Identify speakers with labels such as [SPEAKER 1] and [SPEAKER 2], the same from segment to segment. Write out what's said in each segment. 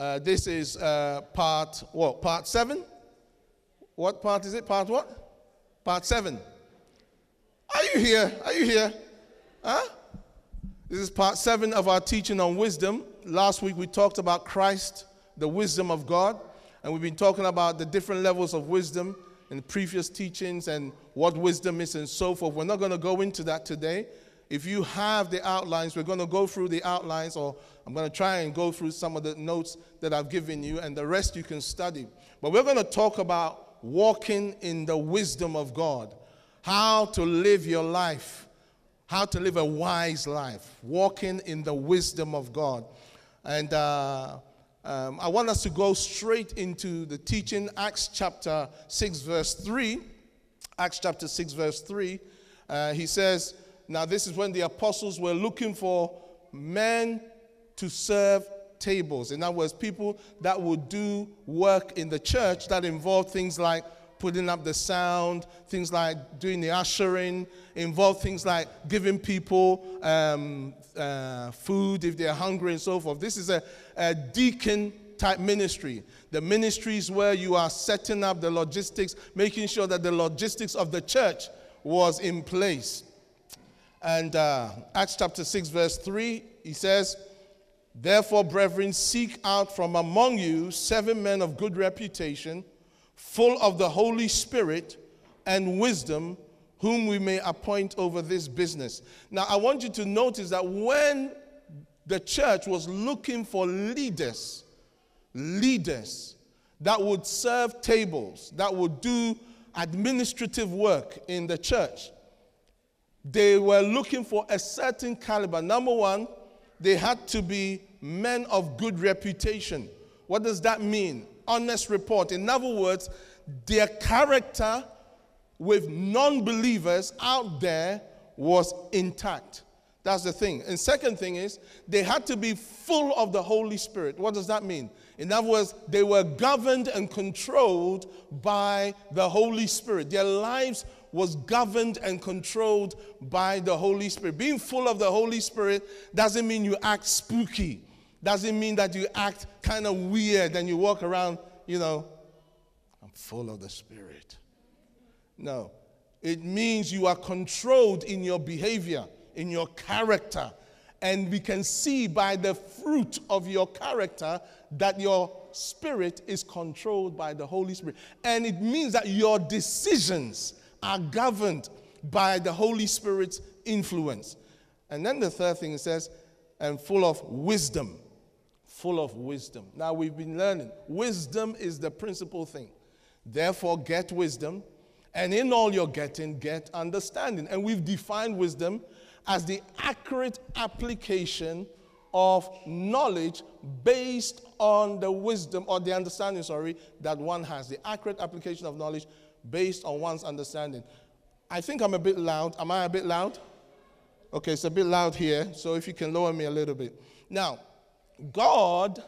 [SPEAKER 1] Uh, this is uh, part what? Part seven. What part is it? Part what? Part seven. Are you here? Are you here? Huh? This is part seven of our teaching on wisdom. Last week we talked about Christ, the wisdom of God, and we've been talking about the different levels of wisdom in previous teachings and what wisdom is and so forth. We're not going to go into that today. If you have the outlines, we're going to go through the outlines, or I'm going to try and go through some of the notes that I've given you, and the rest you can study. But we're going to talk about walking in the wisdom of God, how to live your life, how to live a wise life, walking in the wisdom of God. And uh, um, I want us to go straight into the teaching, Acts chapter 6, verse 3. Acts chapter 6, verse 3. Uh, he says, Now, this is when the apostles were looking for men to serve tables. In other words, people that would do work in the church that involved things like putting up the sound, things like doing the ushering, involve things like giving people um, uh, food if they're hungry and so forth. This is a, a deacon type ministry. The ministries where you are setting up the logistics, making sure that the logistics of the church was in place. And uh, Acts chapter 6, verse 3, he says, Therefore, brethren, seek out from among you seven men of good reputation full of the Holy Spirit and wisdom, whom we may appoint over this business. Now, I want you to notice that when the church was looking for leaders, leaders that would serve tables, that would do administrative work in the church, they were looking for a certain caliber. Number one, they had to be men of good reputation. What does that mean? honest report. In other words, their character with non believers out there was intact. That's the thing. And second thing is, they had to be full of the Holy Spirit. What does that mean? In other words, they were governed and controlled by the Holy Spirit. Their lives was governed and controlled by the Holy Spirit. Being full of the Holy Spirit doesn't mean you act spooky doesn't mean that you act kind of weird and you walk around, you know, I'm full of the Spirit. No. It means you are controlled in your behavior, in your character. And we can see by the fruit of your character that your spirit is controlled by the Holy Spirit. And it means that your decisions are governed by the Holy Spirit's influence. And then the third thing it says, and full of wisdom full of wisdom. Now we've been learning wisdom is the principal thing. Therefore, get wisdom, and in all you're getting, get understanding. And we've defined wisdom as the accurate application of knowledge based on the wisdom or the understanding, sorry, that one has. The accurate application of knowledge based on one's understanding. I think I'm a bit loud. Am I a bit loud? Okay, it's a bit loud here, so if you can lower me a little bit. Now, God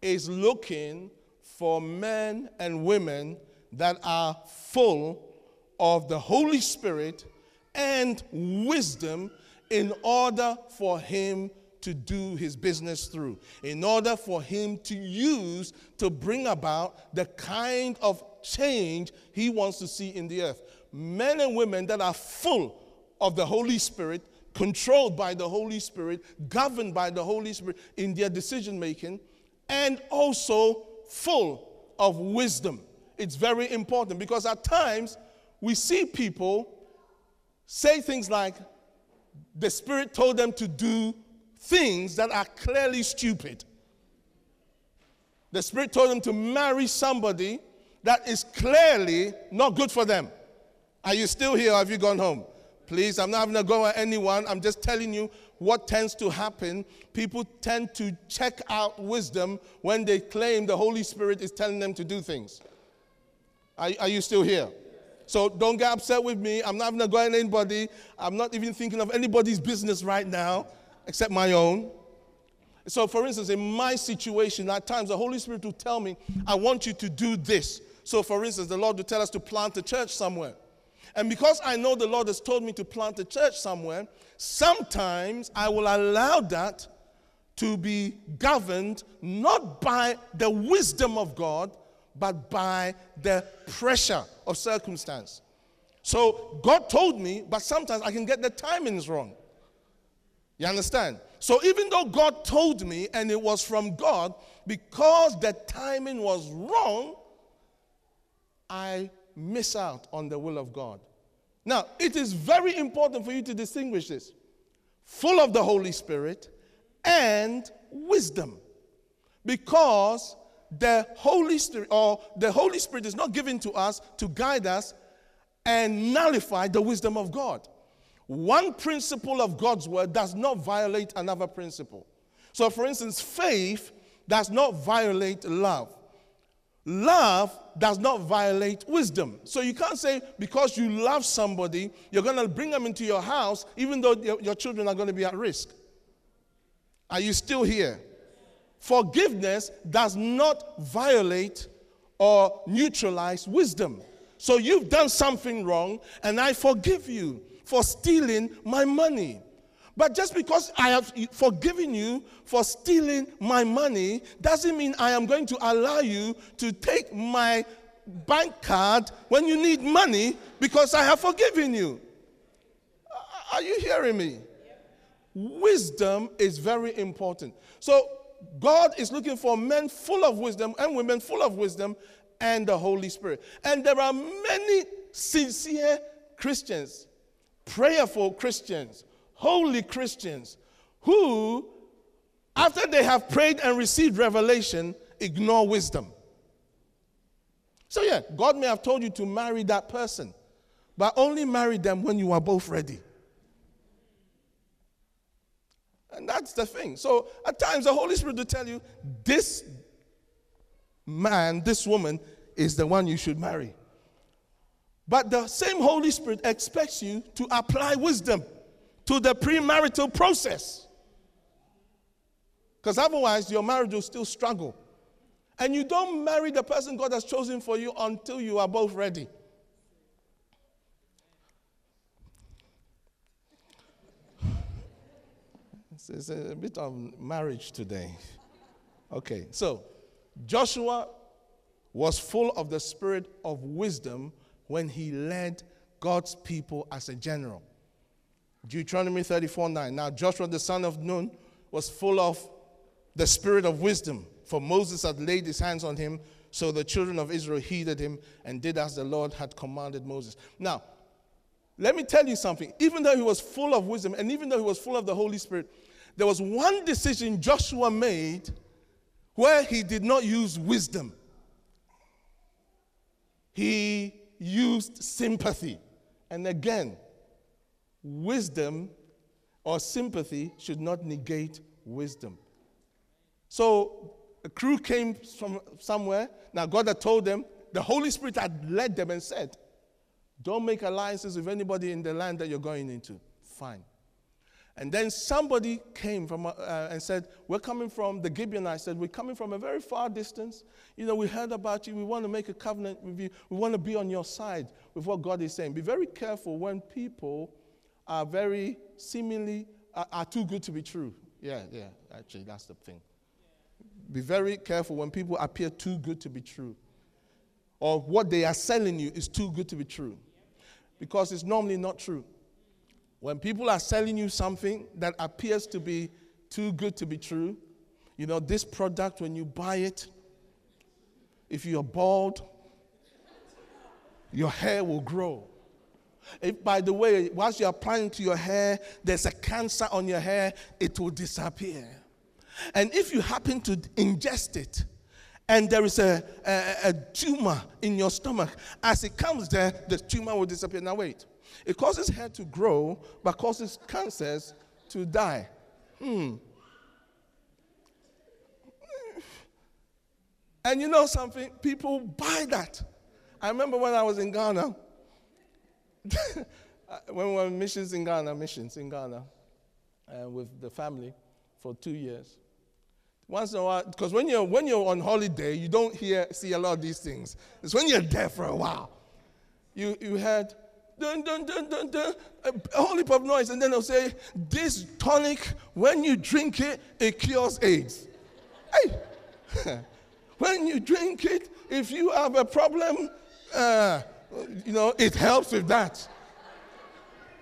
[SPEAKER 1] is looking for men and women that are full of the Holy Spirit and wisdom in order for him to do his business through, in order for him to use to bring about the kind of change he wants to see in the earth. Men and women that are full of the Holy Spirit controlled by the Holy Spirit, governed by the Holy Spirit in their decision making, and also full of wisdom. It's very important because at times we see people say things like, the Spirit told them to do things that are clearly stupid. The Spirit told them to marry somebody that is clearly not good for them. Are you still here or have you gone home? Please, I'm not having a go at anyone. I'm just telling you what tends to happen. People tend to check out wisdom when they claim the Holy Spirit is telling them to do things. Are, are you still here? So don't get upset with me. I'm not having a go at anybody. I'm not even thinking of anybody's business right now except my own. So, for instance, in my situation, at times the Holy Spirit will tell me, I want you to do this. So, for instance, the Lord will tell us to plant a church somewhere. And because I know the Lord has told me to plant a church somewhere, sometimes I will allow that to be governed not by the wisdom of God, but by the pressure of circumstance. So God told me, but sometimes I can get the timings wrong. You understand? So even though God told me and it was from God, because the timing was wrong, I miss out on the will of God. Now, it is very important for you to distinguish this full of the Holy Spirit and wisdom. Because the Holy Spirit or the Holy Spirit is not given to us to guide us and nullify the wisdom of God. One principle of God's word does not violate another principle. So, for instance, faith does not violate love. Love does not violate wisdom. So you can't say because you love somebody, you're going to bring them into your house, even though your, children are going to be at risk. Are you still here? Forgiveness does not violate or neutralize wisdom. So you've done something wrong, and I forgive you for stealing my money. But just because I have forgiven you for stealing my money doesn't mean I am going to allow you to take my bank card when you need money because I have forgiven you. Are you hearing me? Wisdom is very important. So, God is looking for men full of wisdom and women full of wisdom and the Holy Spirit. And there are many sincere Christians, prayerful Christians, holy Christians who, after they have prayed and received revelation, ignore wisdom. So, yeah, God may have told you to marry that person, but only marry them when you are both ready. And that's the thing. So, at times, the Holy Spirit will tell you, this man, this woman, is the one you should marry. But the same Holy Spirit expects you to apply wisdom to the premarital process. Because otherwise, your marriage will still struggle. And you don't marry the person God has chosen for you until you are both ready. It's a bit of marriage today. Okay, so Joshua was full of the spirit of wisdom when he led God's people as a general. Deuteronomy 34 9. Now, Joshua the son of Nun was full of the spirit of wisdom, for Moses had laid his hands on him. So the children of Israel heeded him and did as the Lord had commanded Moses. Now, let me tell you something. Even though he was full of wisdom and even though he was full of the Holy Spirit, there was one decision Joshua made where he did not use wisdom. He used sympathy. And again, wisdom or sympathy should not negate wisdom. So a crew came from somewhere. Now, God had told them, the Holy Spirit had led them and said, Don't make alliances with anybody in the land that you're going into. Fine. And then somebody came from uh, and said, We're coming from the Gibeonites. said, We're coming from a very far distance. You know, we heard about you. We want to make a covenant with you. We want to be on your side with what God is saying. Be very careful when people are very seemingly are too good to be true. Yeah, yeah, actually, that's the thing. Be very careful when people appear too good to be true, or what they are selling you is too good to be true, because it's normally not true. When people are selling you something that appears to be too good to be true, you know, this product, when you buy it, if you're bald, your hair will grow. If, by the way, whilst you're applying to your hair, there's a cancer on your hair, it will disappear. And if you happen to ingest it, and there is a, a, a, tumor in your stomach, as it comes there, the tumor will disappear. Now, wait. It causes hair to grow, but causes cancers to die. Hmm. And you know something? People buy that. I remember when I was in Ghana, when we were missions in Ghana, missions in Ghana, uh, with the family for two years. Once in a while, because when you're when you're on holiday, you don't hear see a lot of these things. It's when you're there for a while. You you had dun, dun, dun, dun, dun, a whole heap of noise. And then they'll say, This tonic, when you drink it, it cures AIDS. Hey, when you drink it, if you have a problem, uh, you know, it helps with that.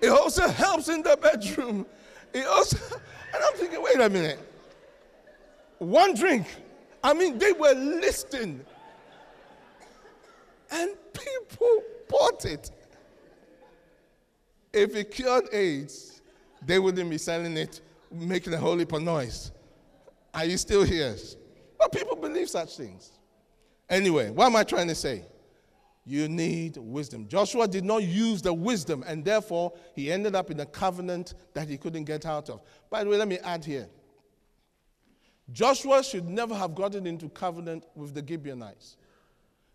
[SPEAKER 1] It also helps in the bedroom. It also, and I'm thinking, wait a minute. One drink. I mean, they were listing. And people bought it. If it cured AIDS, they wouldn't be selling it, making a whole heap of noise. Are you still here? But people believe such things. Anyway, what am I trying to say? You need wisdom. Joshua did not use the wisdom, and therefore he ended up in a covenant that he couldn't get out of. By the way, let me add here Joshua should never have gotten into covenant with the Gibeonites.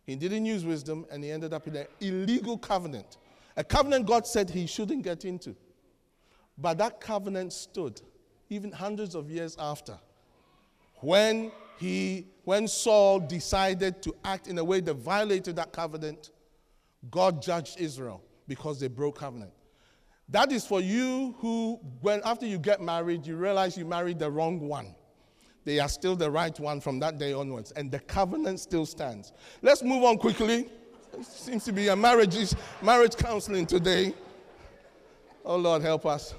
[SPEAKER 1] He didn't use wisdom, and he ended up in an illegal covenant. A covenant God said he shouldn't get into. But that covenant stood even hundreds of years after when he when Saul decided to act in a way that violated that covenant, God judged Israel because they broke covenant. That is for you who, when after you get married, you realize you married the wrong one. They are still the right one from that day onwards, and the covenant still stands. Let's move on quickly. Seems to be a marriage, marriage counseling today. Oh Lord, help us.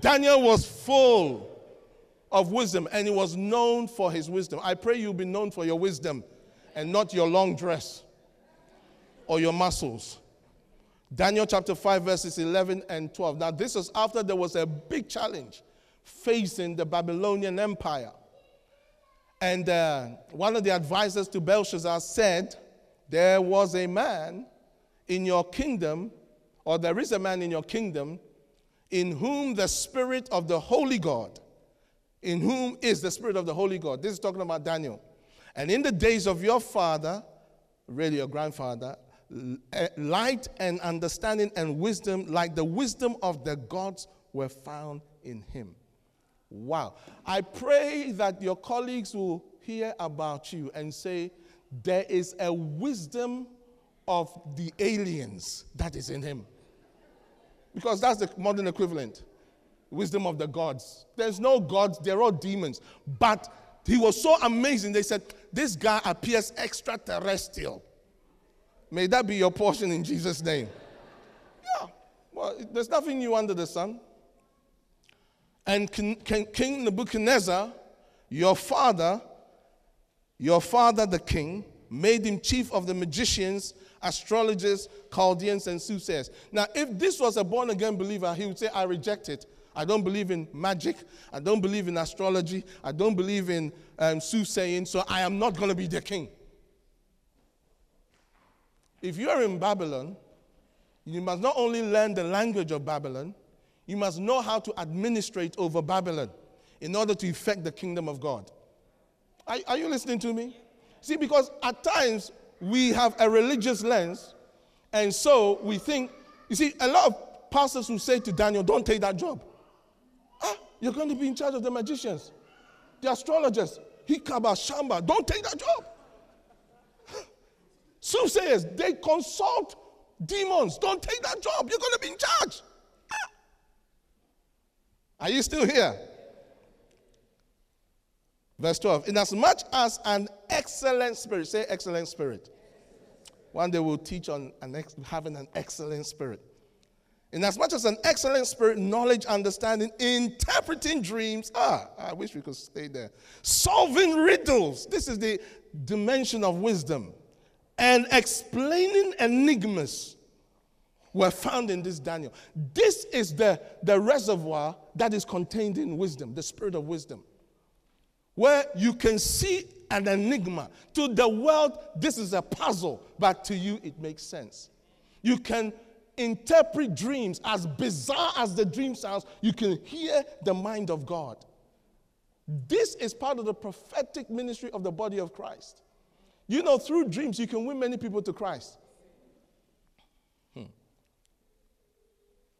[SPEAKER 1] Daniel was full of wisdom, and he was known for his wisdom. I pray you'll be known for your wisdom and not your long dress or your muscles. Daniel chapter 5, verses 11 and 12. Now, this is after there was a big challenge facing the Babylonian Empire. And uh, one of the advisors to Belshazzar said, There was a man in your kingdom, or there is a man in your kingdom, in whom the Spirit of the Holy God in whom is the Spirit of the Holy God. This is talking about Daniel. And in the days of your father, really your grandfather, eh, light and understanding and wisdom, like the wisdom of the gods, were found in him. Wow. I pray that your colleagues will hear about you and say, there is a wisdom of the aliens that is in him. Because that's the modern equivalent wisdom of the gods. There's no gods, they're all demons. But he was so amazing, they said, This guy appears extraterrestrial. May that be your portion in Jesus' name. Yeah, well, there's nothing new under the sun. And King Nebuchadnezzar, your father, your father the king, made him chief of the magicians, astrologers, Chaldeans, and soothsayers. Now, if this was a born again believer, he would say, I reject it. I don't believe in magic. I don't believe in astrology. I don't believe in um, soothsaying, so I am not going to be the king. If you are in Babylon, you must not only learn the language of Babylon, you must know how to administrate over Babylon in order to effect the kingdom of God. Are, are you listening to me? See, because at times we have a religious lens, and so we think, you see, a lot of pastors who say to Daniel, don't take that job. Ah, You're going to be in charge of the magicians, the astrologers. Hikaba, Shamba. Don't take that job. Soothsayers, they consult demons. Don't take that job. You're going to be in charge. Ah. Are you still here? Verse 12. Inasmuch as an excellent spirit, say excellent spirit. One day we'll teach on an ex- having an excellent spirit. In as much as an excellent spirit, knowledge, understanding, interpreting dreams. Ah, I wish we could stay there. Solving riddles. This is the dimension of wisdom. And explaining enigmas were found in this Daniel. This is the, the reservoir that is contained in wisdom, the spirit of wisdom, where you can see an enigma. To the world, this is a puzzle, but to you, it makes sense. You can interpret dreams, as bizarre as the dream sounds, you can hear the mind of God. This is part of the prophetic ministry of the body of Christ. You know, through dreams, you can win many people to Christ. Hmm.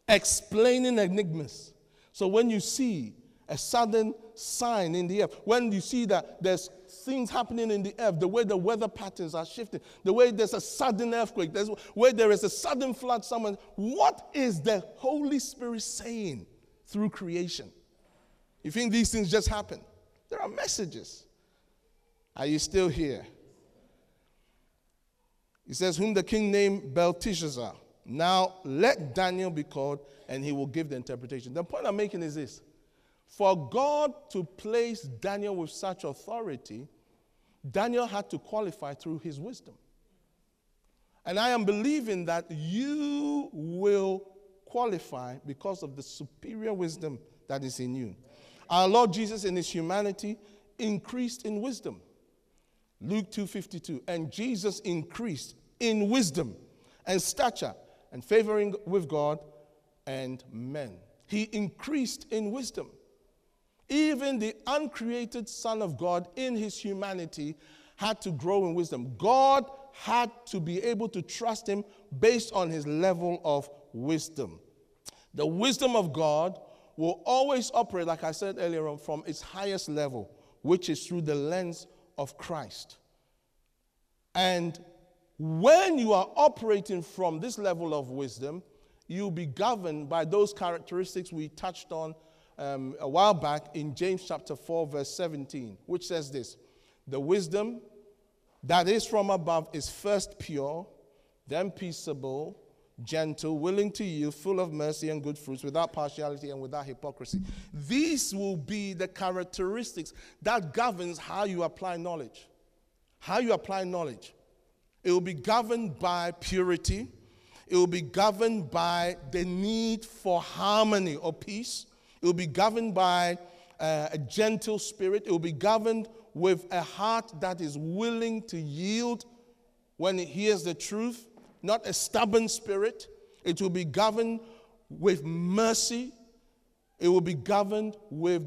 [SPEAKER 1] Explaining enigmas. So when you see a sudden sign in the earth, when you see that there's things happening in the earth, the way the weather patterns are shifting, the way there's a sudden earthquake, there's where there is a sudden flood somewhere. What is the Holy Spirit saying through creation? You think these things just happen? There are messages. Are you still here? He says, Whom the king named Belteshazzar. Now let Daniel be called, and he will give the interpretation. The point I'm making is this for God to place Daniel with such authority, Daniel had to qualify through his wisdom. And I am believing that you will qualify because of the superior wisdom that is in you. Our Lord Jesus in his humanity increased in wisdom. Luke 2:52 and Jesus increased in wisdom and stature and favoring with God and men. He increased in wisdom. Even the uncreated Son of God in his humanity had to grow in wisdom. God had to be able to trust him based on his level of wisdom. The wisdom of God will always operate, like I said earlier from its highest level, which is through the lens of Christ. And when you are operating from this level of wisdom, you'll be governed by those characteristics we touched on um, a while back in James chapter 4, verse 17, which says this The wisdom that is from above is first pure, then peaceable, gentle, willing to yield, full of mercy and good fruits, without partiality and without hypocrisy. These will be the characteristics that governs how you apply knowledge. How you apply knowledge. It will be governed by purity. It will be governed by the need for harmony or peace. It will be governed by uh, a gentle spirit. It will be governed with a heart that is willing to yield when it hears the truth, not a stubborn spirit. It will be governed with mercy. It will be governed with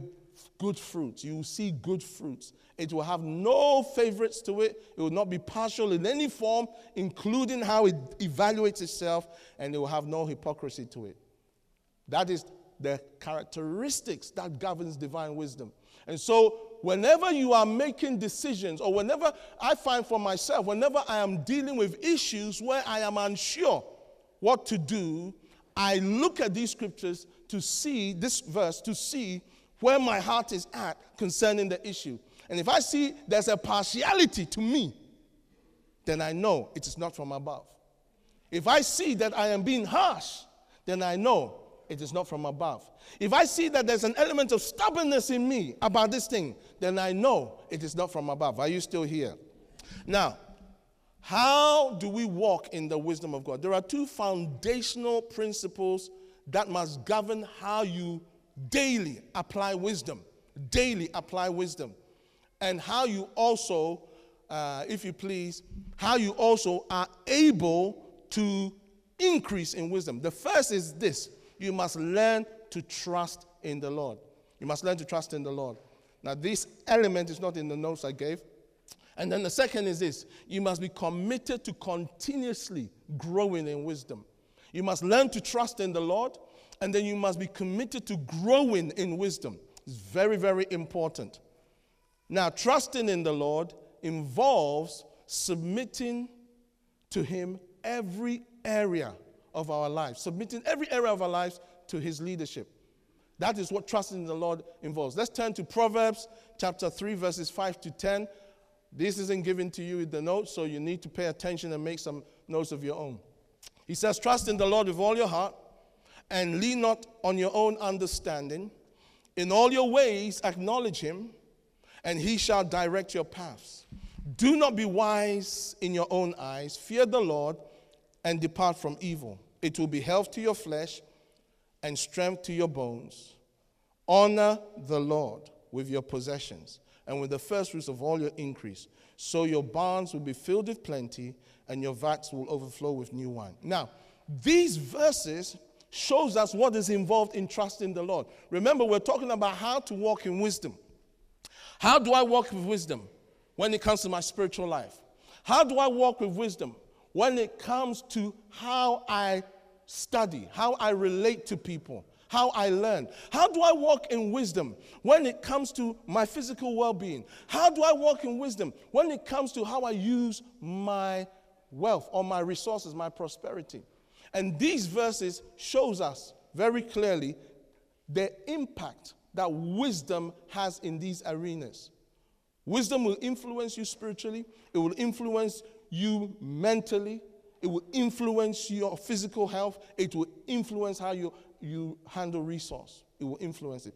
[SPEAKER 1] good fruits. You will see good fruits. It will have no favorites to it. It will not be partial in any form, including how it evaluates itself, and it will have no hypocrisy to it. That is the characteristics that governs divine wisdom. And so, whenever you are making decisions, or whenever I find for myself, whenever I am dealing with issues where I am unsure what to do, I look at these scriptures to see this verse, to see where my heart is at concerning the issue. And if I see there's a partiality to me, then I know it is not from above. If I see that I am being harsh, then I know it is not from above. If I see that there's an element of stubbornness in me about this thing, then I know it is not from above. Are you still here? Now, how do we walk in the wisdom of God? There are two foundational principles that must govern how you daily apply wisdom. Daily apply wisdom. And how you also, uh, if you please, how you also are able to increase in wisdom. The first is this you must learn to trust in the Lord. You must learn to trust in the Lord. Now, this element is not in the notes I gave. And then the second is this you must be committed to continuously growing in wisdom. You must learn to trust in the Lord, and then you must be committed to growing in wisdom. It's very, very important. Now, trusting in the Lord involves submitting to Him every area of our lives, submitting every area of our lives to His leadership. That is what trusting in the Lord involves. Let's turn to Proverbs chapter 3, verses 5 to 10. This isn't given to you in the notes, so you need to pay attention and make some notes of your own. He says, Trust in the Lord with all your heart and lean not on your own understanding. In all your ways, acknowledge Him, and He shall direct your paths. Do not be wise in your own eyes. Fear the Lord and depart from evil. It will be health to your flesh and strength to your bones. Honor the Lord with your possessions and with the first fruits of all your increase. So your barns will be filled with plenty and your vats will overflow with new wine. Now, these verses shows us what is involved in trusting the Lord. Remember, we're talking about how to walk in wisdom. How do I walk with wisdom when it comes to my spiritual life? How do I walk with wisdom when it comes to how I study, how I relate to people, how I learn? How do I walk in wisdom when it comes to my physical well being? How do I walk in wisdom when it comes to how I use my wealth or my resources, my prosperity? And these verses shows us very clearly the impact that wisdom has in these arenas. Wisdom will influence you spiritually, it will influence you mentally, it will influence your physical health, it will influence how you, you handle resource. It will influence it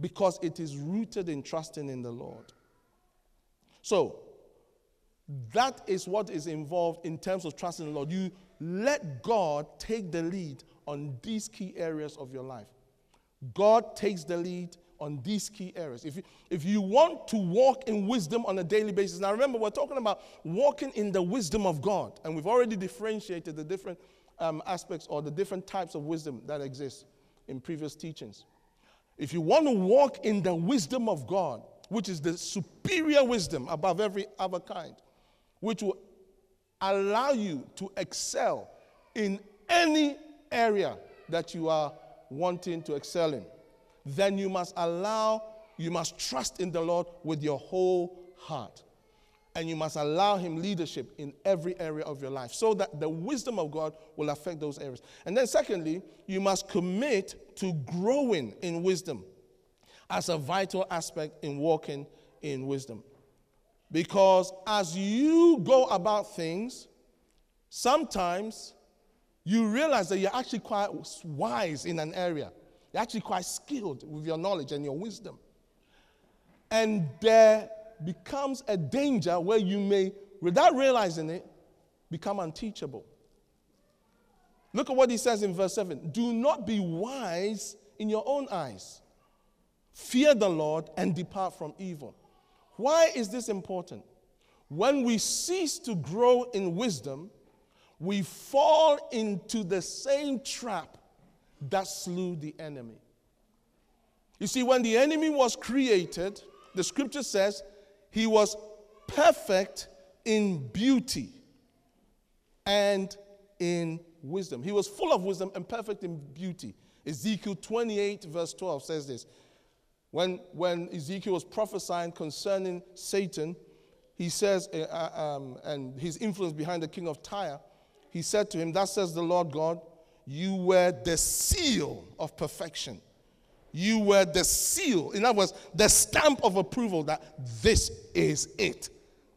[SPEAKER 1] because it is rooted in trusting in the Lord. So, that is what is involved in terms of trusting the Lord. You let God take the lead on these key areas of your life. God takes the lead on these key areas. If you, if you want to walk in wisdom on a daily basis, now remember, we're talking about walking in the wisdom of God, and we've already differentiated the different um, aspects or the different types of wisdom that exist in previous teachings. If you want to walk in the wisdom of God, which is the superior wisdom above every other kind, which will allow you to excel in any area that you are wanting to excel in, then you must allow, you must trust in the Lord with your whole heart. And you must allow Him leadership in every area of your life so that the wisdom of God will affect those areas. And then, secondly, you must commit to growing in wisdom as a vital aspect in walking in wisdom. Because as you go about things, sometimes you realize that you're actually quite wise in an area. You're actually quite skilled with your knowledge and your wisdom. And there becomes a danger where you may, without realizing it, become unteachable. Look at what he says in verse 7 Do not be wise in your own eyes. Fear the Lord and depart from evil. Why is this important? When we cease to grow in wisdom, we fall into the same trap that slew the enemy. You see, when the enemy was created, the scripture says he was perfect in beauty and in wisdom. He was full of wisdom and perfect in beauty. Ezekiel 28, verse 12 says this. When, when Ezekiel was prophesying concerning Satan, he says, uh, uh um, and his influence behind the king of Tyre, he said to him, That says the Lord God, you were the seal of perfection. You were the seal. In other words, the stamp of approval that this is it.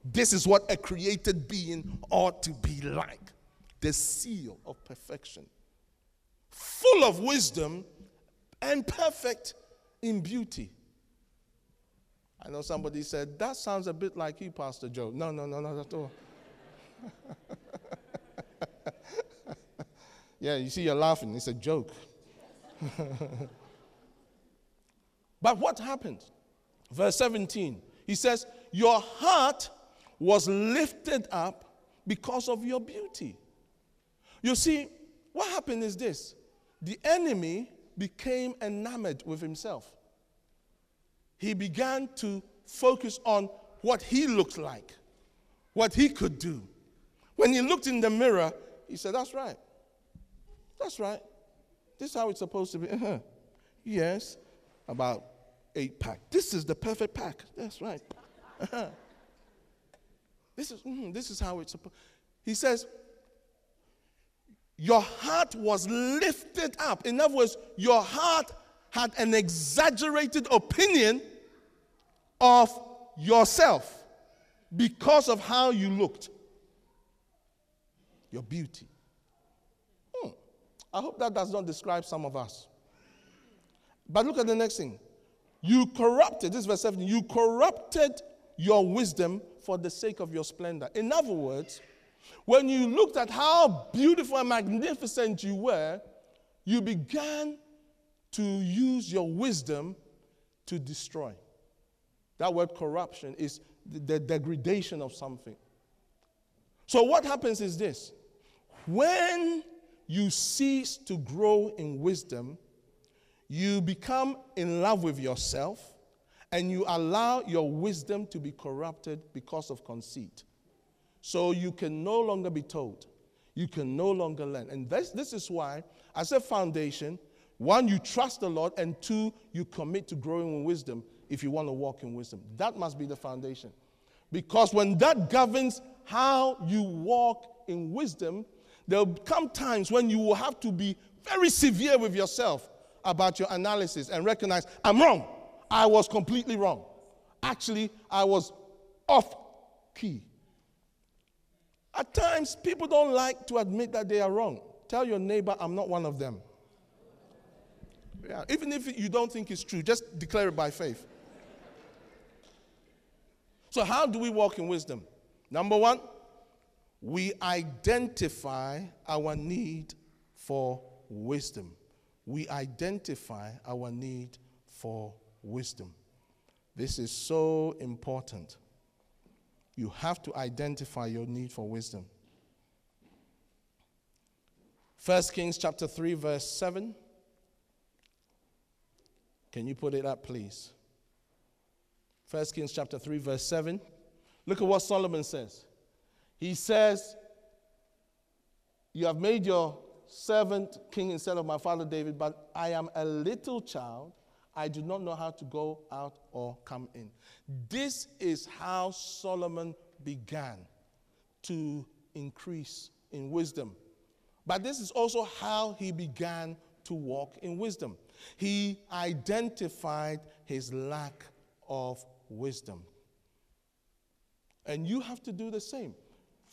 [SPEAKER 1] This is what a created being ought to be like. The seal of perfection. Full of wisdom and perfect in beauty. I know somebody said, That sounds a bit like you, Pastor Joe. No, no, no, not at all. yeah, you see, you're laughing. It's a joke. but what happened? Verse 17, he says, Your heart was lifted up because of your beauty. You see, what happened is this the enemy became enamored with himself. He began to focus on what he looked like, what he could do. When he looked in the mirror, he said, That's right. That's right. This is how it's supposed to be. Uh-huh. Yes, about eight pack. This is the perfect pack. That's right. Uh-huh. This is mm, this is how it's supposed. He says, your heart was lifted up. In other words, your heart had an exaggerated opinion of yourself because of how you looked, your beauty. I hope that does not describe some of us. But look at the next thing. You corrupted, this verse 7, you corrupted your wisdom for the sake of your splendor. In other words, when you looked at how beautiful and magnificent you were, you began to use your wisdom to destroy. That word corruption is the degradation of something. So, what happens is this when you cease to grow in wisdom, you become in love with yourself and you allow your wisdom to be corrupted because of conceit. So you can no longer be told. You can no longer learn. And this, this is why, as a foundation, One, you trust the Lord, and two, you commit to growing in wisdom if you want to walk in wisdom. That must be the foundation. Because when that governs how you walk in wisdom, there'll come times when you will have to be very severe with yourself about your analysis and recognize I'm wrong. I was completely wrong. Actually, I was off key. At times, people don't like to admit that they are wrong. Tell your neighbor, I'm not one of them. Yeah, even if you don't think it's true, just declare it by faith. So, how do we walk in wisdom? Number one, we identify our need for wisdom. We identify our need for wisdom. This is so important. You have to identify your need for wisdom. 1 Kings chapter 3 verse 7 Can you put it up please? 1 Kings chapter 3 verse 7 Look at what Solomon says. He says, You have made your servant king instead of my father David, but I am a little child. I do not know how to go out or come in. This is how Solomon began to increase in wisdom. But this is also how he began to walk in wisdom. He identified his lack of wisdom. And you have to do the same.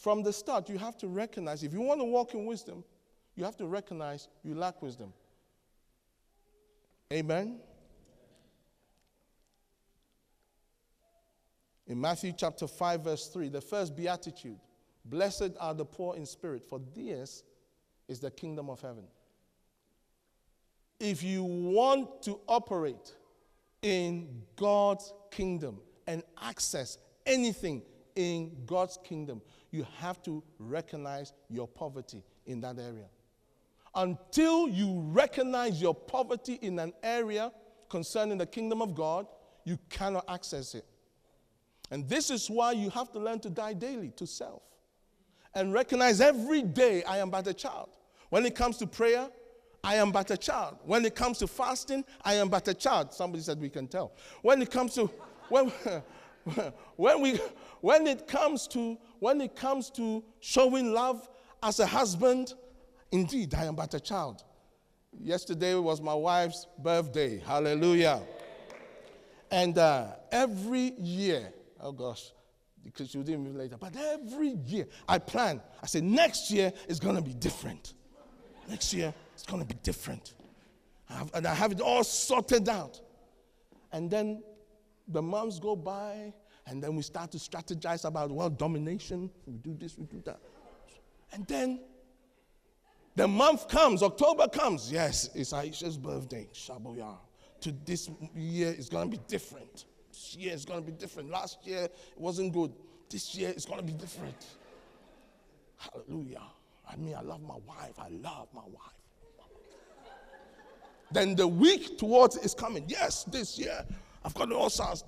[SPEAKER 1] From the start, you have to recognize if you want to walk in wisdom, you have to recognize you lack wisdom. Amen. In Matthew chapter 5, verse 3, the first beatitude Blessed are the poor in spirit, for theirs is the kingdom of heaven. If you want to operate in God's kingdom and access anything in God's kingdom, you have to recognize your poverty in that area. Until you recognize your poverty in an area concerning the kingdom of God, you cannot access it. And this is why you have to learn to die daily to self and recognize every day I am but a child. When it comes to prayer, I am but a child. When it comes to fasting, I am but a child. Somebody said we can tell. When it comes to when, when we when it comes to when it comes to showing love as a husband, indeed I am but a child. Yesterday was my wife's birthday. Hallelujah. And uh, every year, oh gosh, because you didn't later, but every year I plan. I say next year is going to be different. Next year it's going to be different. I have, and I have it all sorted out. And then the months go by, and then we start to strategize about world domination. We do this, we do that. And then the month comes, October comes. Yes, it's Aisha's birthday, Shaboya. To this year, it's going to be different. This year is going to be different. Last year, it wasn't good. This year, it's going to be different. Hallelujah. I mean, I love my wife. I love my wife. then the week towards is coming. Yes, this year, I've got all sorts.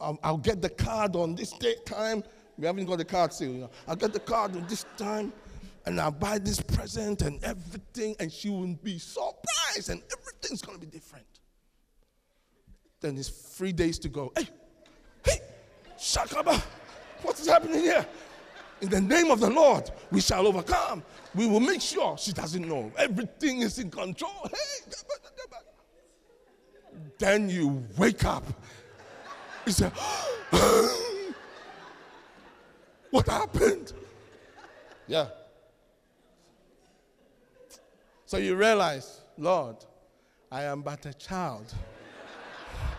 [SPEAKER 1] I'll, get the card on this date time. We haven't got the card still. You know. I'll get the card on this time, and I'll buy this present and everything, and she will be surprised, and everything's gonna be different. Then it's three days to go. Hey, hey, Shakaba, what is happening here? In the name of the Lord, we shall overcome. We will make sure she doesn't know. Everything is in control. Hey, then you wake up You say, What happened? Yeah. So you realize, Lord, I am but a child.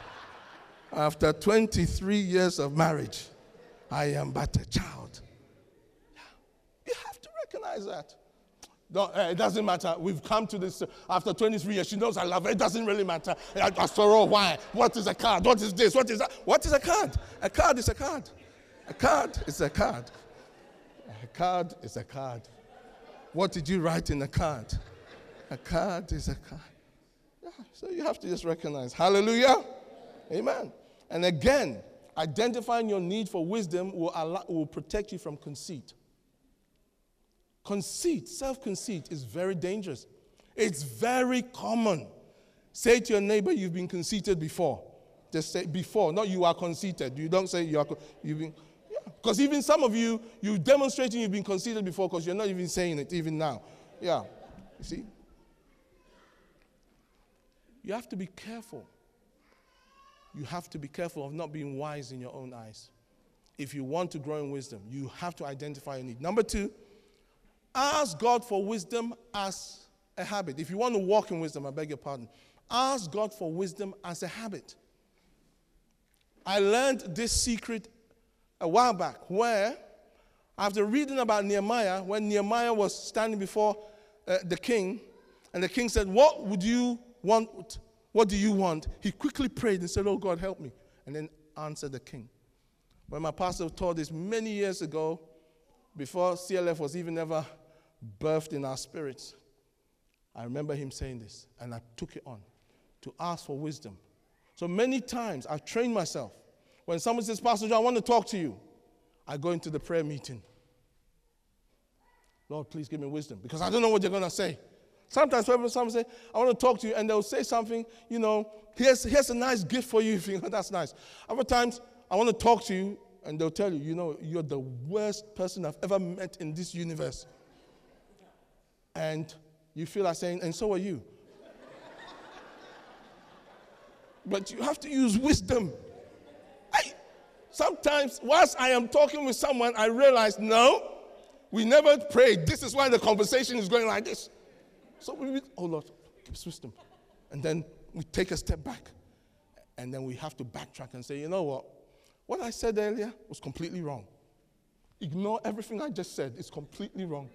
[SPEAKER 1] After 23 years of marriage, I am but a child. You have to recognize that. No, eh, it doesn't matter. We've come to this uh, after 23 years. She knows I love her. It doesn't really matter. After all, why? What is a card? What is this? What is that? What is a card? A card is a card. A card is a card. A card is a card. What did you write in a card? A card is a card. Yeah, so you have to just recognize. Hallelujah. Amen. And again, identifying your need for wisdom will, allow, will protect you from conceit. Conceit, self conceit, is very dangerous. It's very common Say to your neighbor, you've been conceited before. Just say before, not you are conceited. You don't say you are, you've been, because even some of you, you're demonstrating you've been conceited before because you're not even saying it even now. Yeah. You see? You have to be careful. You have to be careful of not being wise in your own eyes. If you want to grow in wisdom, you have to identify your need. Number two, ask God for wisdom as a habit. If you want to walk in wisdom, I beg your pardon, ask God for wisdom as a habit. I learned this secret a while back where, after reading about Nehemiah, when Nehemiah was standing before uh, the king, and the king said, What would you want? What do you want? He quickly prayed and said, Oh God, help me. And then answered the king. When my pastor taught this many years ago, before CLF was even ever birthed in our spirits, I remember him saying this, and I took it on to ask for wisdom. So many times I've trained myself. When someone says, Pastor John, I want to talk to you, I go into the prayer meeting. Lord, please give me wisdom because I don't know what you're going to say. Sometimes when someone say, I want to talk to you, and they'll say something, you know, here's, here's a nice gift for you. If you that's nice. Other times, I want to talk to you, and they'll tell you, you know, you're the worst person I've ever met in this universe. And you feel like saying, and so are you. but you have to use wisdom. I, sometimes, whilst I am talking with someone, I realize, no, we never prayed. This is why the conversation is going like this. So we, oh Lord, give us wisdom. And then we take a step back. And then we have to backtrack and say, you know what? What I said earlier was completely wrong. Ignore everything I just said. It's completely wrong.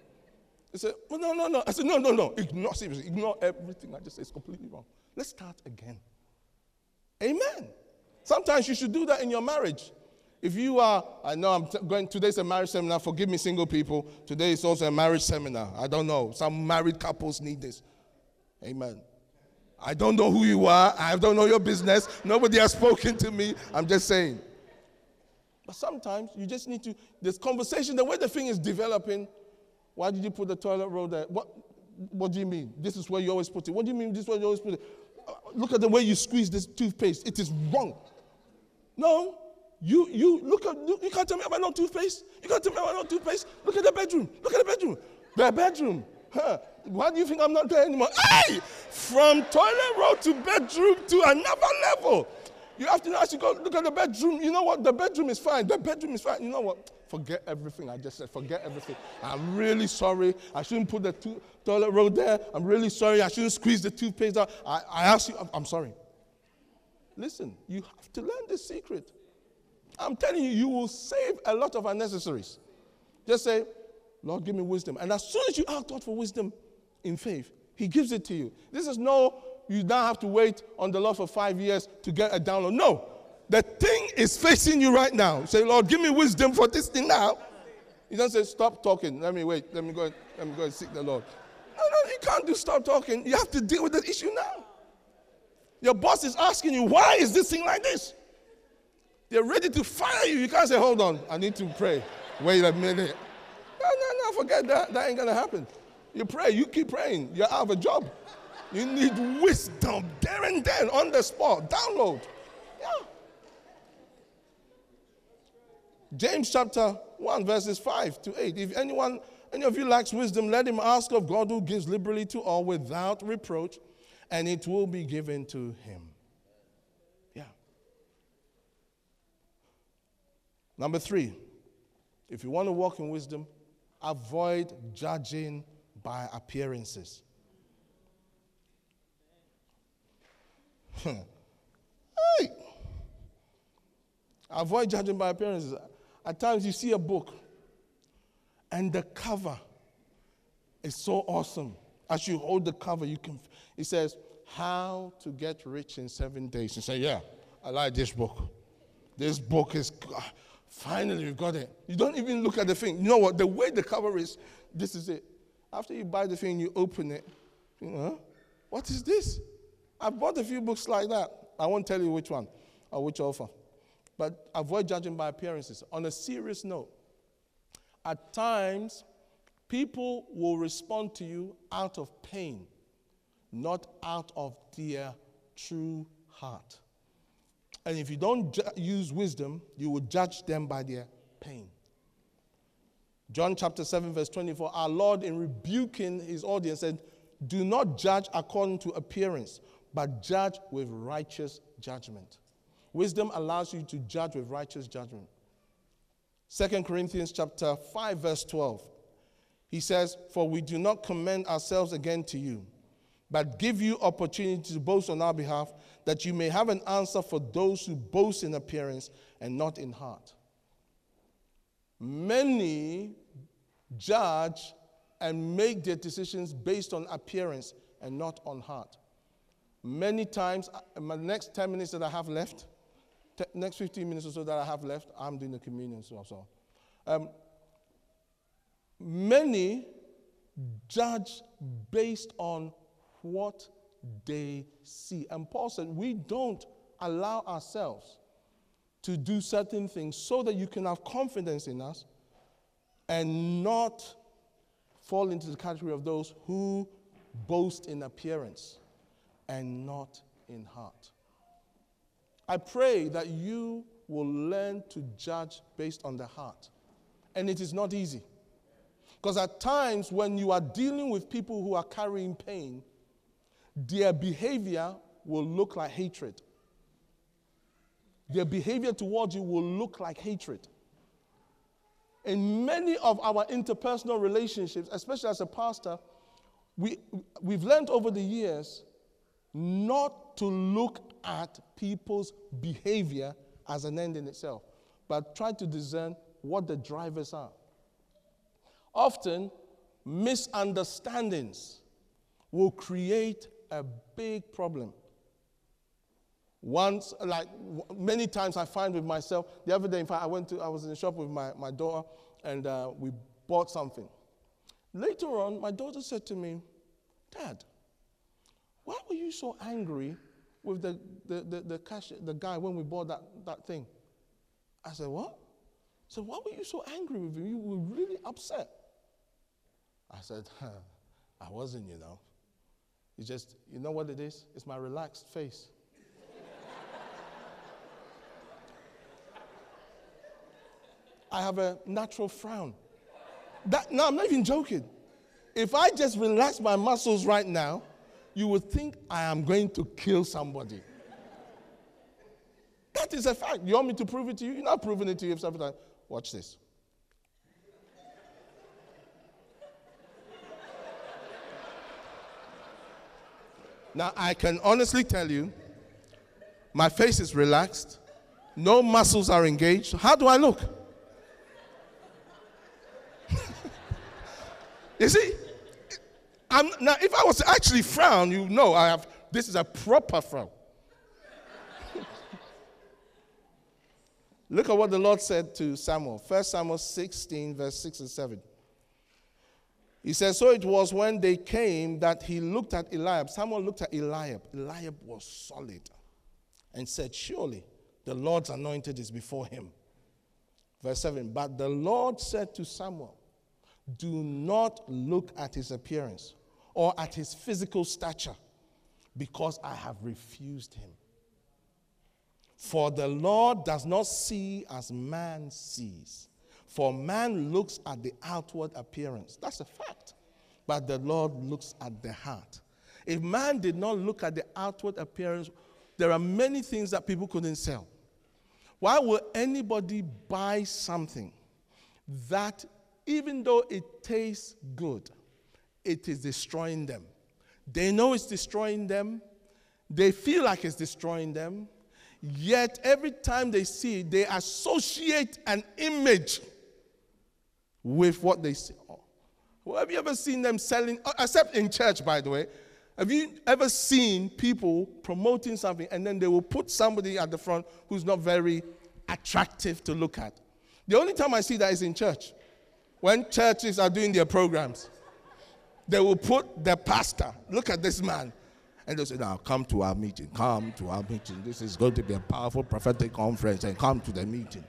[SPEAKER 1] He said, well, no, no, no. I said, no, no, no. Ignore, seriously, ignore everything I just said. It's completely wrong. Let's start again. Amen. Sometimes you should do that in your marriage. If you are, I know I'm t- going, today's a marriage seminar, forgive me, single people. Today is also a marriage seminar. I don't know. Some married couples need this. Amen. I don't know who you are. I don't know your business. Nobody has spoken to me. I'm just saying. But sometimes you just need to, this conversation, the way the thing is developing, why did you put the toilet roll there? What, what do you mean? This is where you always put it. What do you mean this is where you always put it? Uh, look at the way you squeeze this toothpaste. It is wrong. No, you, you look at, you can't tell me about no toothpaste. You can't tell me about no toothpaste. Look at the bedroom. Look at the bedroom. The bedroom. Huh. Why do you think I'm not there anymore? Hey! From toilet roll to bedroom to another level. You have to actually go look at the bedroom. You know what? The bedroom is fine. The bedroom is fine. You know what? Forget everything I just said. Forget everything. I'm really sorry. I shouldn't put the to- toilet roll there. I'm really sorry. I shouldn't squeeze the toothpaste out. I, I ask you, I'm, I'm sorry. Listen, you have to learn this secret. I'm telling you, you will save a lot of unnecessaries. Just say, Lord, give me wisdom. And as soon as you ask God for wisdom in faith, He gives it to you. This is no, you don't have to wait on the Lord for five years to get a download. No. The thing is facing you right now. Say, Lord, give me wisdom for this thing now. He doesn't say, stop talking. Let me wait. Let me go, let me go and seek the Lord. No, no, you can't do stop talking. You have to deal with the issue now. Your boss is asking you, why is this thing like this? They're ready to fire you. You can't say, hold on, I need to pray. Wait a minute. No, no, no, forget that. That ain't going to happen. You pray, you keep praying. You're out of a job. You need wisdom there and then, on the spot. Download. Yeah. James chapter 1, verses 5 to 8. If anyone, any of you lacks wisdom, let him ask of God who gives liberally to all without reproach, and it will be given to him. Yeah. Number three, if you want to walk in wisdom, avoid judging by appearances. hey. Avoid judging by appearances. At times you see a book and the cover is so awesome. As you hold the cover, you can it says, How to get rich in seven days. You say, Yeah, I like this book. This book is ah, Finally, you got it. You don't even look at the thing. You know what? The way the cover is, this is it. After you buy the thing, you open it. You know, what is this? I bought a few books like that. I won't tell you which one or which author. But avoid judging by appearances. On a serious note, at times, people will respond to you out of pain, not out of their true heart. And if you don't ju- use wisdom, you will judge them by their pain. John chapter 7, verse 24, our Lord, in rebuking his audience, said, Do not judge according to appearance, but judge with righteous judgment. Wisdom allows you to judge with righteous judgment. 2 Corinthians chapter 5, verse 12. He says, For we do not commend ourselves again to you, but give you opportunity to boast on our behalf, that you may have an answer for those who boast in appearance and not in heart. Many judge and make their decisions based on appearance and not on heart. Many times, uh, in my next 10 minutes that I have left, t- next 15 minutes or so that I have left, I'm doing the communion. So, so. Um, many judge based on what they see. And Paul said, We don't allow ourselves to do certain things so that you can have confidence in us and not fall into the category of those who boast in appearance and not in heart. I pray that you will learn to judge based on the heart. And it is not easy. Because at times, when you are dealing with people who are carrying pain, their behavior will look like hatred. Their behavior towards you will look like hatred. In many of our interpersonal relationships, especially as a pastor, we, we've learned over the years not to look at people's behavior as an end in itself, but try to discern what the drivers are. Often, misunderstandings will create a big problem. Once, like many times I find with myself, the other day, in fact, I went to, I was in the shop with my, my daughter and uh, we bought something. Later on, my daughter said to me, Dad, why were you so angry with the, the, the, the, cash, the guy when we bought that, that thing? I said, What? So why were you so angry with him? You were really upset. I said, I wasn't, you know. It's just, you know what it is? It's my relaxed face. I have a natural frown. That, no, I'm not even joking. If I just relax my muscles right now, you would think I am going to kill somebody. that is a fact. You want me to prove it to you? You're not proving it to yourself. Watch this. Now, I can honestly tell you, my face is relaxed, no muscles are engaged. How do I look? you see, I'm, now if I was actually frown, you know I have. This is a proper frown. Look at what the Lord said to Samuel. 1 Samuel 16, verse 6 and 7. He says, So it was when they came that he looked at Eliab. Samuel looked at Eliab. Eliab was solid and said, Surely the Lord's anointed is before him. Verse 7 But the Lord said to Samuel, Do not look at his appearance or at his physical stature, because I have refused him. For the Lord does not see as man sees. For man looks at the outward appearance. That's a fact. But the Lord looks at the heart. If man did not look at the outward appearance, there are many things that people couldn't sell. Why would anybody buy something that, even though it tastes good, it is destroying them? They know it's destroying them, they feel like it's destroying them, yet every time they see it, they associate an image with what they see. Well, have you ever seen them selling, uh, except in church, by the way? Have you ever seen people promoting something and then they will put somebody at the front who's not very attractive to look at? The only time I see that is in church. When churches are doing their programs, they will put the pastor, look at this man, and they'll say, Now come to our meeting, come to our meeting. This is going to be a powerful prophetic conference, and come to the meeting.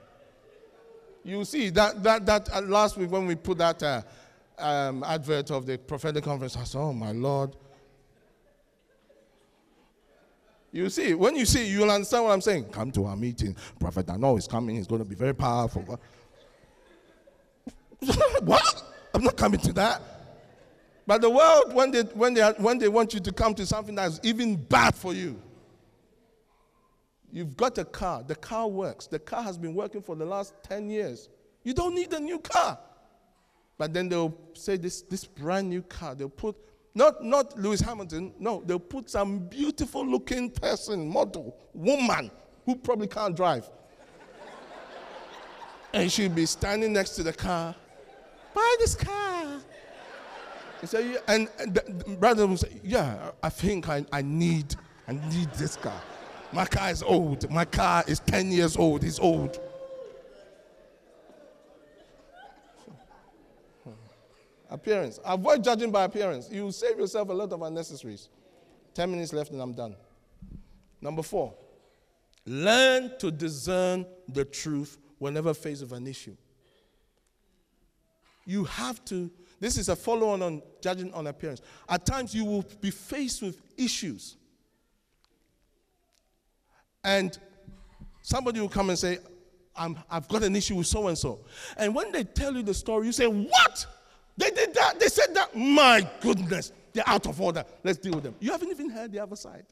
[SPEAKER 1] You see, that, that, that uh, last week when we put that uh, um, advert of the prophetic conference, I said, Oh my Lord. You see, when you see, you'll understand what I'm saying. Come to our meeting. Prophet I know is coming. He's going to be very powerful. what? I'm not coming to that. But the world, when they, when, they, when they want you to come to something that's even bad for you, you've got a car. The car works. The car has been working for the last 10 years. You don't need a new car. But then they'll say this, this brand new car, they'll put not, not Lewis Hamilton. No, they'll put some beautiful looking person, model, woman, who probably can't drive. and she'll be standing next to the car. Buy this car. And, so, yeah, and, and the brother will say, Yeah, I think I, I need I need this car. My car is old. My car is 10 years old. It's old. Hmm. Appearance. Avoid judging by appearance. You save yourself a lot of unnecessaries. 10 minutes left and I'm done. Number four, learn to discern the truth whenever faced with an issue. You have to, this is a follow on on judging on appearance. At times you will be faced with issues. And somebody will come and say, i have got an issue with so and so. And when they tell you the story, you say, What? They did that. They said that. My goodness. They're out of order. Let's deal with them. You haven't even heard the other side.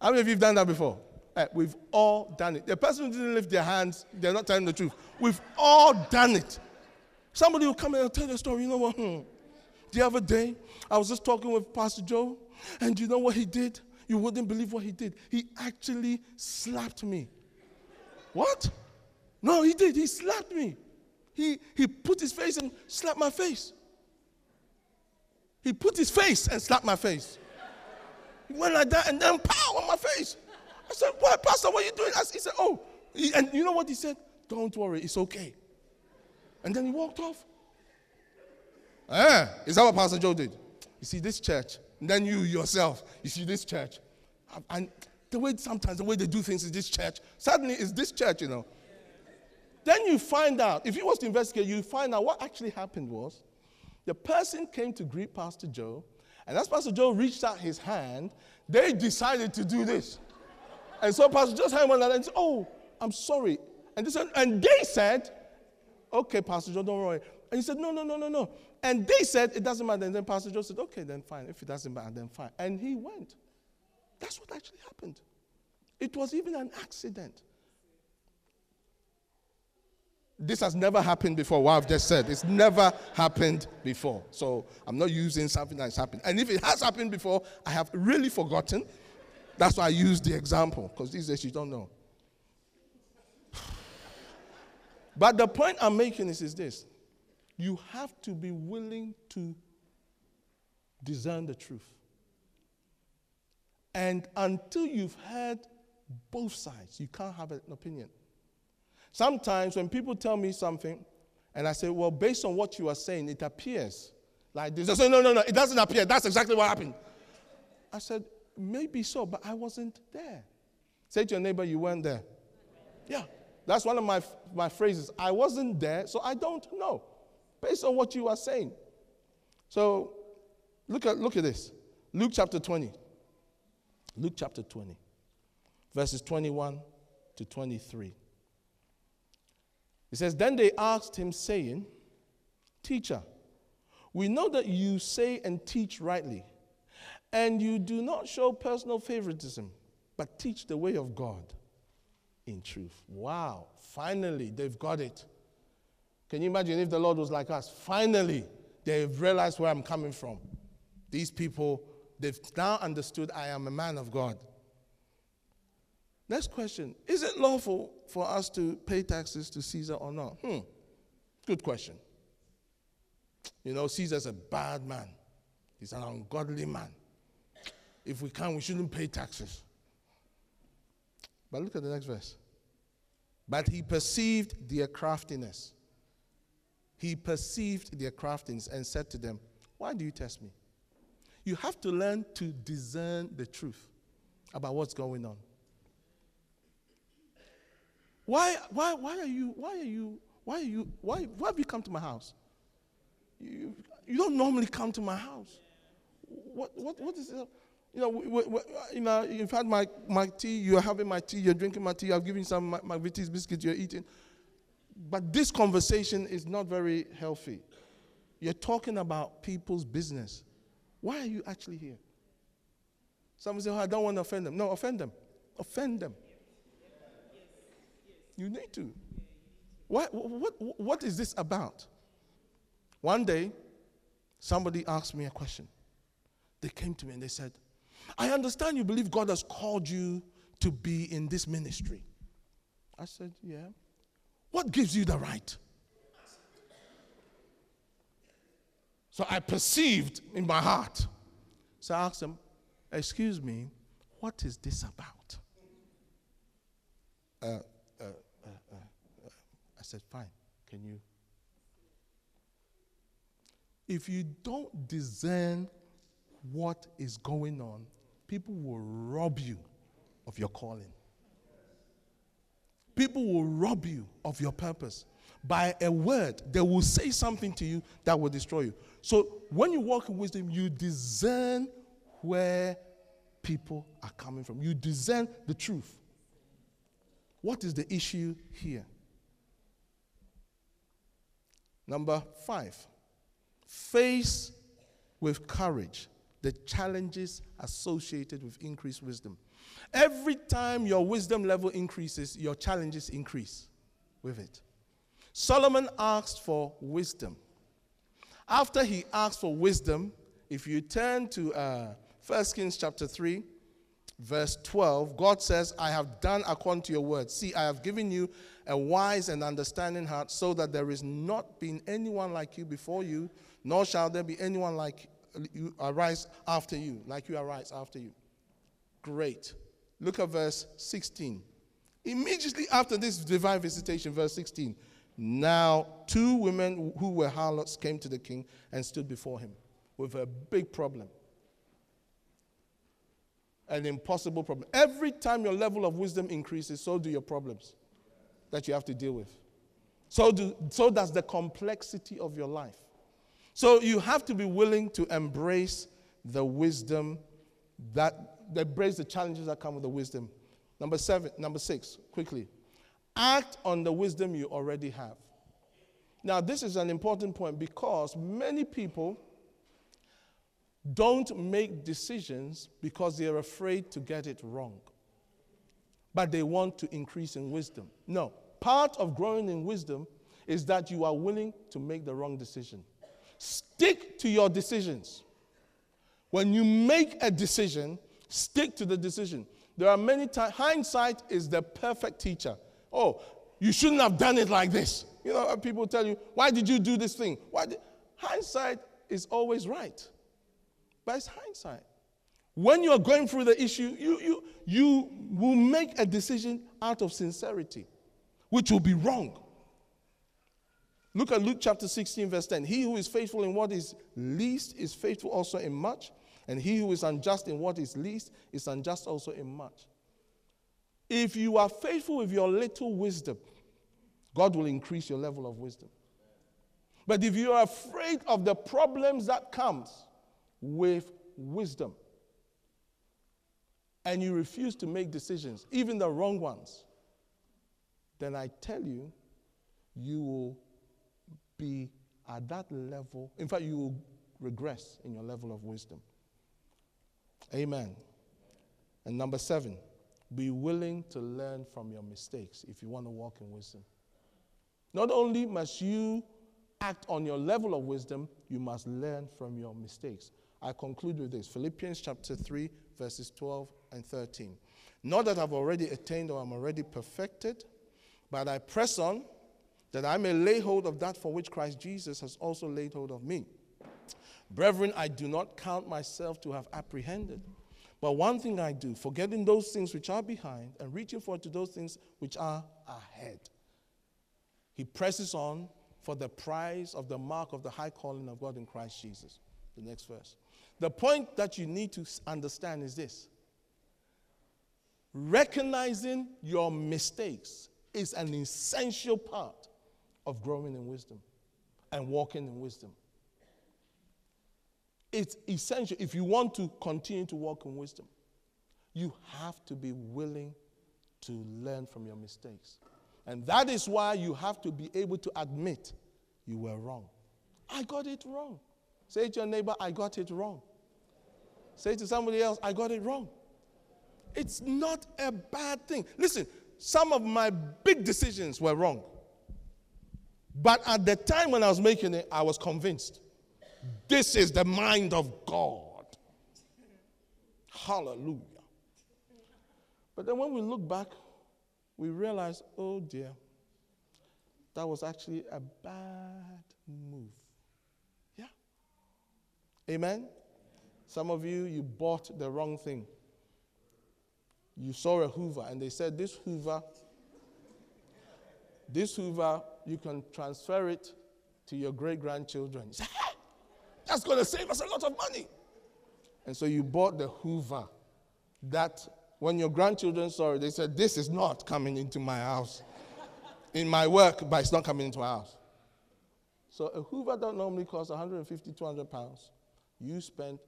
[SPEAKER 1] How many of you have done that before? Uh, we've all done it. The person who didn't lift their hands, they're not telling the truth. We've all done it. Somebody will come in and tell the story. You know what? Hmm. The other day, I was just talking with Pastor Joe, and you know what he did? You wouldn't believe what he did. He actually slapped me. What? No, he did. He slapped me. He, he put his face and slapped my face. He put his face and slapped my face. He went like that and then pow on my face. I said, What, Pastor, what are you doing? He said, Oh, he, and you know what he said? Don't worry, it's okay. And then he walked off. Ah, is that what Pastor Joe did? You see, this church, and then you yourself, you see this church. And the way sometimes the way they do things in this church, suddenly it's this church, you know. Then you find out, if you was to investigate, you find out what actually happened was the person came to greet Pastor Joe, and as Pastor Joe reached out his hand, they decided to do this. And so Pastor Joe's hand went out and said, Oh, I'm sorry. And said, and they said, Okay, Pastor Joe, don't worry. And he said, No, no, no, no, no. And they said, It doesn't matter. And then Pastor Joe said, Okay, then fine. If it doesn't matter, then fine. And he went. That's what actually happened. It was even an accident. This has never happened before, what I've just said. It's never happened before. So I'm not using something that's happened. And if it has happened before, I have really forgotten. That's why I use the example, because these days you don't know. But the point I'm making is, is this you have to be willing to discern the truth. And until you've heard both sides, you can't have an opinion. Sometimes when people tell me something, and I say, well, based on what you are saying, it appears like this. They say, no, no, no, it doesn't appear. That's exactly what happened. I said, maybe so, but I wasn't there. Say to your neighbor, you weren't there. Yeah, that's one of my, my phrases. I wasn't there, so I don't know, based on what you are saying. So look at, look at this Luke chapter 20. Luke chapter 20, verses 21 to 23. He says, Then they asked him, saying, Teacher, we know that you say and teach rightly, and you do not show personal favoritism, but teach the way of God in truth. Wow, finally, they've got it. Can you imagine if the Lord was like us? Finally, they've realized where I'm coming from. These people, they've now understood I am a man of God. Next question Is it lawful for us to pay taxes to Caesar or not? Hmm, good question. You know, Caesar's a bad man, he's an ungodly man. If we can, we shouldn't pay taxes. But look at the next verse. But he perceived their craftiness. He perceived their craftiness and said to them, Why do you test me? You have to learn to discern the truth about what's going on. Why, why, why are you, why are you, why are you, why, why have you come to my house? You, you don't normally come to my house. What, what, what is it? You know, we, we, uh, you know, you've had my, my tea, you're having my tea, you're drinking my tea, I've given you some my, my biscuits, you're eating. But this conversation is not very healthy. You're talking about people's business. Why are you actually here? Someone say, oh, I don't want to offend them. No, offend them. Offend them. You need to. What, what, what is this about? One day, somebody asked me a question. They came to me and they said, I understand you believe God has called you to be in this ministry. I said, Yeah. What gives you the right? So I perceived in my heart. So I asked him, Excuse me, what is this about? Uh, uh, uh, uh, I said, Fine, can you? If you don't discern what is going on, people will rob you of your calling. People will rob you of your purpose. By a word, they will say something to you that will destroy you. So when you walk in wisdom, you discern where people are coming from. You discern the truth. What is the issue here? Number five, face with courage the challenges associated with increased wisdom. Every time your wisdom level increases, your challenges increase with it. Solomon asked for wisdom. After he asked for wisdom, if you turn to uh, 1 Kings chapter 3, verse 12, God says, I have done according to your word. See, I have given you a wise and understanding heart, so that there is not been anyone like you before you, nor shall there be anyone like you arise after you, like you arise after you. Great. Look at verse 16. Immediately after this divine visitation, verse 16, now two women who were harlots came to the king and stood before him with a big problem. An impossible problem. Every time your level of wisdom increases, so do your problems that you have to deal with. So, do, so does the complexity of your life. So you have to be willing to embrace the wisdom that embrace the challenges that come with the wisdom. Number seven, number six, quickly. Act on the wisdom you already have. Now, this is an important point because many people don't make decisions because they're afraid to get it wrong. But they want to increase in wisdom. No, part of growing in wisdom is that you are willing to make the wrong decision. Stick to your decisions. When you make a decision, stick to the decision. There are many times, hindsight is the perfect teacher. Oh, you shouldn't have done it like this. You know, uh, people tell you, why did you do this thing? Why did... Hindsight is always right, but it's hindsight. When you are going through the issue, you, you, you will make a decision out of sincerity, which will be wrong. Look at Luke chapter 16, verse 10. He who is faithful in what is least is faithful also in much, and he who is unjust in what is least is unjust also in much. If you are faithful with your little wisdom, God will increase your level of wisdom. But if you are afraid of the problems that comes with wisdom, and you refuse to make decisions, even the wrong ones, then I tell you, you will be at that level. In fact, you will regress in your level of wisdom. Amen. And number seven, be willing to learn from your mistakes if you want to walk in wisdom. Not only must you act on your level of wisdom, you must learn from your mistakes. I conclude with this Philippians chapter 3, verses 12 and 13. Not that I've already attained or I'm already perfected, but I press on that I may lay hold of that for which Christ Jesus has also laid hold of me. Brethren, I do not count myself to have apprehended. But one thing I do, forgetting those things which are behind and reaching forward to those things which are ahead. He presses on for the prize of the mark of the high calling of God in Christ Jesus. The next verse. The point that you need to understand is this recognizing your mistakes is an essential part of growing in wisdom and walking in wisdom. it's essential if you want to continue to walk in wisdom. You have to be willing to learn from your mistakes. And that is why you have to be able to admit you were wrong. I got it wrong. Say to your neighbor, I got it wrong. Say to somebody else, I got it wrong. It's not a bad thing. Listen, some of my big decisions were wrong. But at the time when I was making it, I was convinced this is the mind of God. Hallelujah. But then when we look back, we realize, oh dear, that was actually a bad move. Yeah. Amen. Some of you, you bought the wrong thing. You saw a Hoover and they said, This Hoover, this Hoover, you can transfer it to your great grandchildren. That's going to save us a lot of money. And so you bought the Hoover that when your grandchildren saw it, they said, This is not coming into my house. In my work, but it's not coming into my house. So a Hoover that normally costs 150, 200 pounds, you spent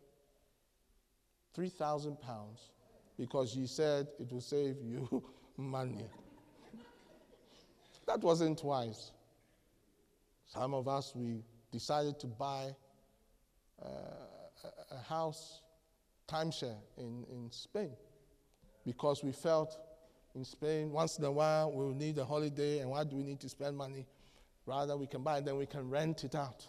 [SPEAKER 1] 3,000 pounds because you said it will save you money. That wasn't wise. Some of us, we decided to buy uh, a house timeshare in, in Spain because we felt in Spain, once in a while, we'll need a holiday, and why do we need to spend money? Rather, we can buy it, then we can rent it out.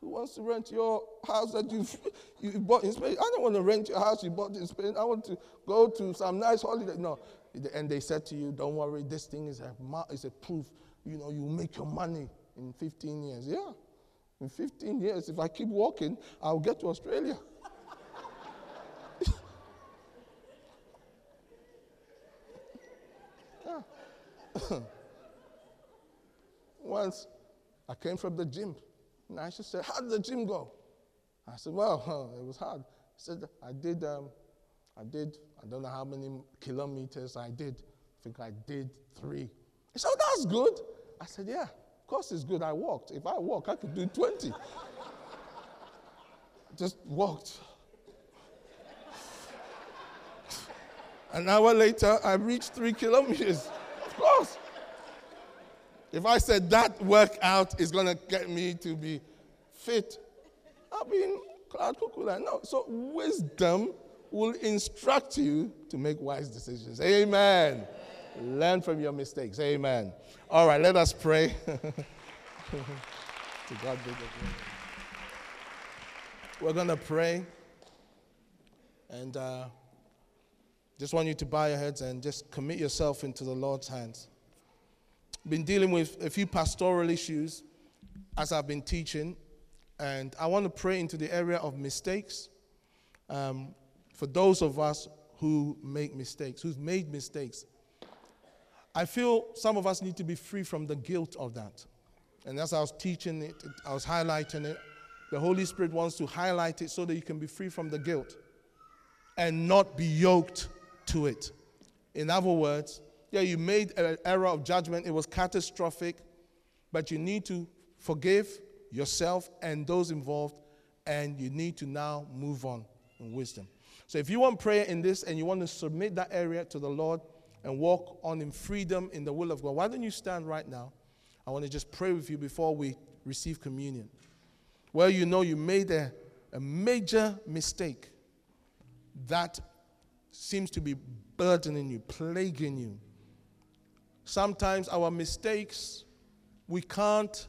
[SPEAKER 1] Who wants to rent your house that you've, you bought in Spain? I don't want to rent your house you bought in Spain. I want to go to some nice holiday. No. And they said to you, don't worry, this thing is a, is a proof. You know, you make your money in 15 years. Yeah. In 15 years, if I keep walking, I'll get to Australia. Once I came from the gym and Aisha said, How did the gym go? I said, Well, it was hard. He said, I did, um, I did, I don't know how many kilometers I did. I think I did three. He said, oh, That's good. I said, Yeah, of course it's good. I walked. If I walk, I could do 20. Just walked. An hour later, I reached three kilometers. Of course. If I said that workout is going to get me to be fit, I'll be in cloud cuckoo land. No. So wisdom will instruct you to make wise decisions. Amen. Learn from your mistakes. Amen. All right, let us pray. to God be the glory. We're going to pray. And uh, just want you to bow your heads and just commit yourself into the Lord's hands been dealing with a few pastoral issues as I've been teaching, and I want to pray into the area of mistakes. Um, for those of us who make mistakes, who've made mistakes, I feel some of us need to be free from the guilt of that. And as I was teaching it, I was highlighting it. The Holy Spirit wants to highlight it so that you can be free from the guilt and not be yoked to it. In other words, yeah, you made an error of judgment, it was catastrophic, but you need to forgive yourself and those involved, and you need to now move on in wisdom. So if you want prayer in this and you want to submit that area to the Lord and walk on in freedom in the will of God, why don't you stand right now? I want to just pray with you before we receive communion. Well, you know you made a, a major mistake that seems to be burdening you, plaguing you. Sometimes our mistakes, we can't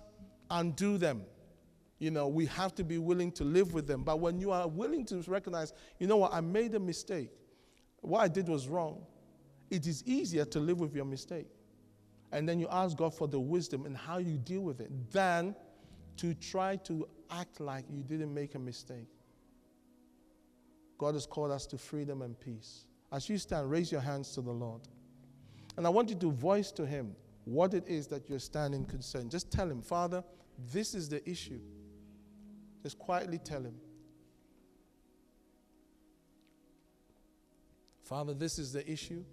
[SPEAKER 1] undo them. You know, we have to be willing to live with them. But when you are willing to recognize, you know what, I made a mistake, what I did was wrong, it is easier to live with your mistake. And then you ask God for the wisdom and how you deal with it than to try to act like you didn't make a mistake. God has called us to freedom and peace. As you stand, raise your hands to the Lord. And I want you to voice to him what it is that you're standing concerned. Just tell him, Father, this is the issue. Just quietly tell him. Father, this is the issue.